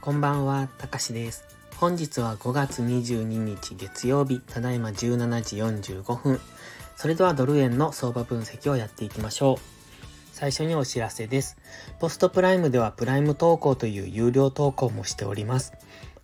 こんばんは、たかしです。本日は5月22日月曜日、ただいま17時45分。それではドル円の相場分析をやっていきましょう。最初にお知らせです。ポストプライムではプライム投稿という有料投稿もしております。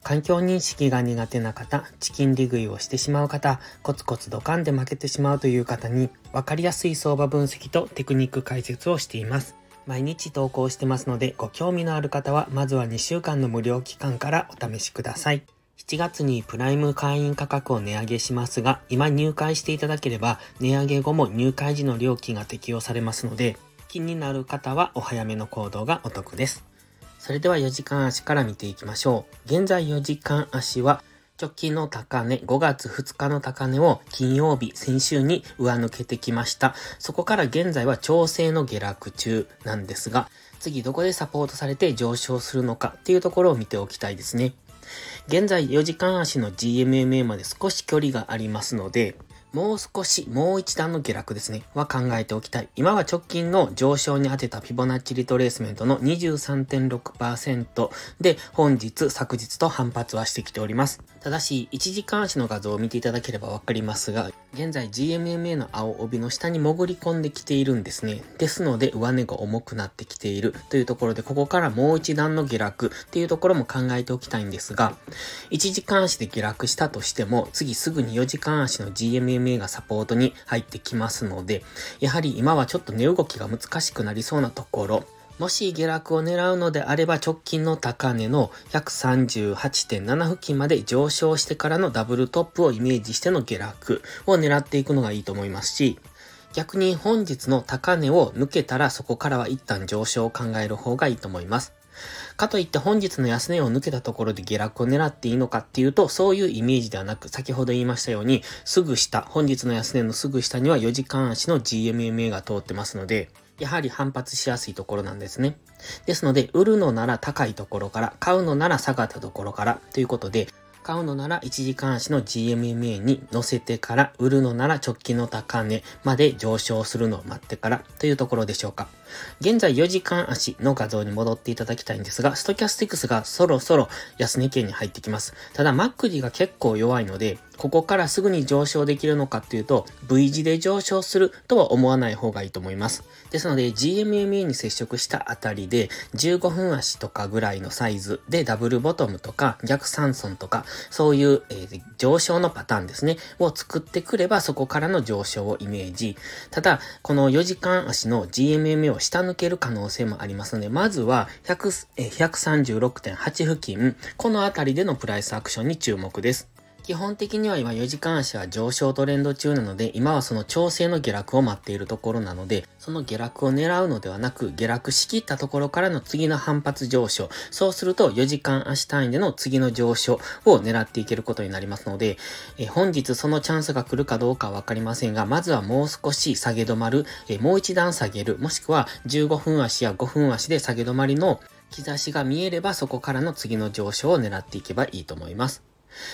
環境認識が苦手な方、チキン利食いをしてしまう方、コツコツドカンで負けてしまうという方に、わかりやすい相場分析とテクニック解説をしています。毎日投稿してますので、ご興味のある方は、まずは2週間の無料期間からお試しください。7月にプライム会員価格を値上げしますが、今入会していただければ、値上げ後も入会時の料金が適用されますので、気になる方はお早めの行動がお得です。それでは4時間足から見ていきましょう。現在4時間足は、直近の高値、5月2日の高値を金曜日、先週に上抜けてきました。そこから現在は調整の下落中なんですが、次どこでサポートされて上昇するのかっていうところを見ておきたいですね。現在4時間足の GMMA まで少し距離がありますので、もう少し、もう一段の下落ですね、は考えておきたい。今は直近の上昇に当てたフィボナッチリトレースメントの23.6%で、本日、昨日と反発はしてきております。ただし、1時間足の画像を見ていただければわかりますが、現在 GMMA の青帯の下に潜り込んできているんですね。ですので、上値が重くなってきている。というところで、ここからもう一段の下落。っていうところも考えておきたいんですが、1時間足で下落したとしても、次すぐに4時間足の GMMA がサポートに入ってきますので、やはり今はちょっと値動きが難しくなりそうなところ、もし下落を狙うのであれば直近の高値の138.7付近まで上昇してからのダブルトップをイメージしての下落を狙っていくのがいいと思いますし、逆に本日の高値を抜けたらそこからは一旦上昇を考える方がいいと思います。かといって本日の安値を抜けたところで下落を狙っていいのかっていうと、そういうイメージではなく、先ほど言いましたように、すぐ下、本日の安値のすぐ下には4時間足の GMMA が通ってますので、やはり反発しやすいところなんですね。ですので、売るのなら高いところから、買うのなら下がったところから、ということで、買うのなら1時間足の GMMA に乗せてから、売るのなら直近の高値まで上昇するのを待ってからというところでしょうか。現在4時間足の画像に戻っていただきたいんですが、ストキャスティクスがそろそろ安値圏に入ってきます。ただ、マックディが結構弱いので、ここからすぐに上昇できるのかっていうと、V 字で上昇するとは思わない方がいいと思います。ですので、GMMA に接触したあたりで、15分足とかぐらいのサイズでダブルボトムとか逆三尊とか、そういう、えー上昇のパターンですね、を作ってくればそこからの上昇をイメージ。ただ、この4時間足の GMMA を下抜ける可能性もありますので、まずは100え136.8付近、このあたりでのプライスアクションに注目です。基本的には今4時間足は上昇トレンド中なので、今はその調整の下落を待っているところなので、その下落を狙うのではなく、下落しきったところからの次の反発上昇。そうすると4時間足単位での次の上昇を狙っていけることになりますので、え本日そのチャンスが来るかどうかわかりませんが、まずはもう少し下げ止まる、えもう一段下げる、もしくは15分足や5分足で下げ止まりの兆しが見えればそこからの次の上昇を狙っていけばいいと思います。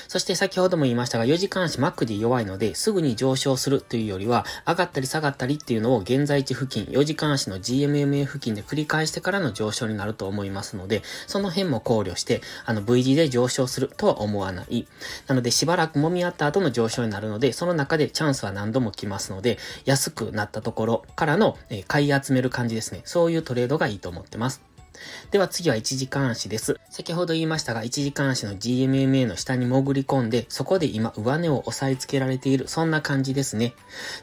そして先ほども言いましたが、4時間足マックで弱いので、すぐに上昇するというよりは、上がったり下がったりっていうのを現在地付近、4時間足の GMMA 付近で繰り返してからの上昇になると思いますので、その辺も考慮して、あの V 字で上昇するとは思わない。なのでしばらく揉み合った後の上昇になるので、その中でチャンスは何度も来ますので、安くなったところからの、え買い集める感じですね。そういうトレードがいいと思ってます。では次は1時間足です。先ほど言いましたが、1時間足の GMMA の下に潜り込んで、そこで今上値を押さえつけられている、そんな感じですね。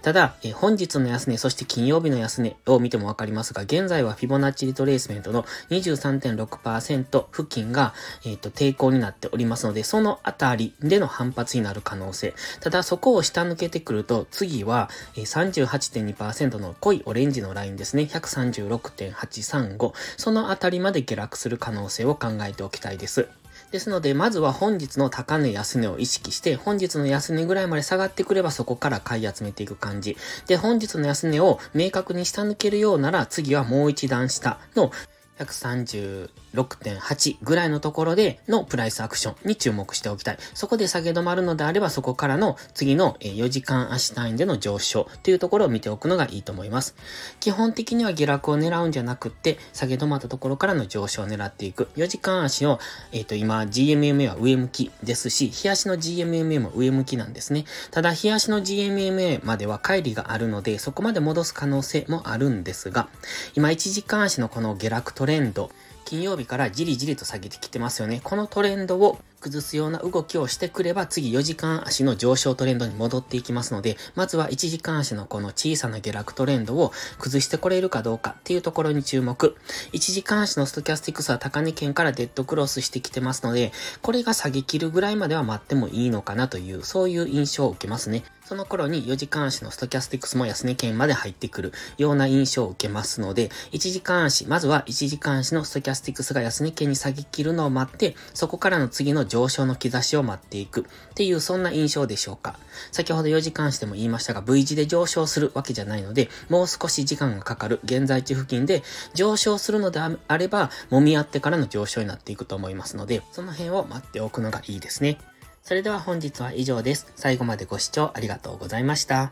ただ、え本日の安値、そして金曜日の安値を見てもわかりますが、現在はフィボナッチリトレースメントの23.6%付近が、えーと抵抗になっておりますので、そのあたりでの反発になる可能性。ただ、そこを下抜けてくると、次は、え38.2%の濃いオレンジのラインですね。136.835。そのあたりまで下落する可能性を考えておきたいです。ですので、まずは本日の高値安値を意識して、本日の安値ぐらいまで下がってくればそこから買い集めていく感じ。で、本日の安値を明確に下抜けるようなら、次はもう一段下の13 6.8ぐらいのところでのプライスアクションに注目しておきたい。そこで下げ止まるのであれば、そこからの次の4時間足単位での上昇というところを見ておくのがいいと思います。基本的には下落を狙うんじゃなくって、下げ止まったところからの上昇を狙っていく。4時間足の、えっ、ー、と、今、GMMA は上向きですし、日足の GMMA も上向きなんですね。ただ、日足の GMMA までは乖離があるので、そこまで戻す可能性もあるんですが、今、1時間足のこの下落トレンド、金曜日からじりじりと下げてきてますよね。このトレンドを崩すような動きをしてくれば、次4時間足の上昇トレンドに戻っていきますので、まずは1時間足のこの小さな下落トレンドを崩してこれるかどうかっていうところに注目。1時間足のストキャスティクスは高値圏からデッドクロスしてきてますので、これが下げ切るぐらいまでは待ってもいいのかなという、そういう印象を受けますね。その頃に4時間足のストキャスティクスも安値圏まで入ってくるような印象を受けますので、1時間足、まずは1時間足のストキャスティクスが安値圏に下げ切るのを待って、そこからの次の上昇の兆しを待っていくっていうそんな印象でしょうか。先ほど4時間足でも言いましたが、V 字で上昇するわけじゃないので、もう少し時間がかかる現在地付近で上昇するのであれば、揉み合ってからの上昇になっていくと思いますので、その辺を待っておくのがいいですね。それでは本日は以上です。最後までご視聴ありがとうございました。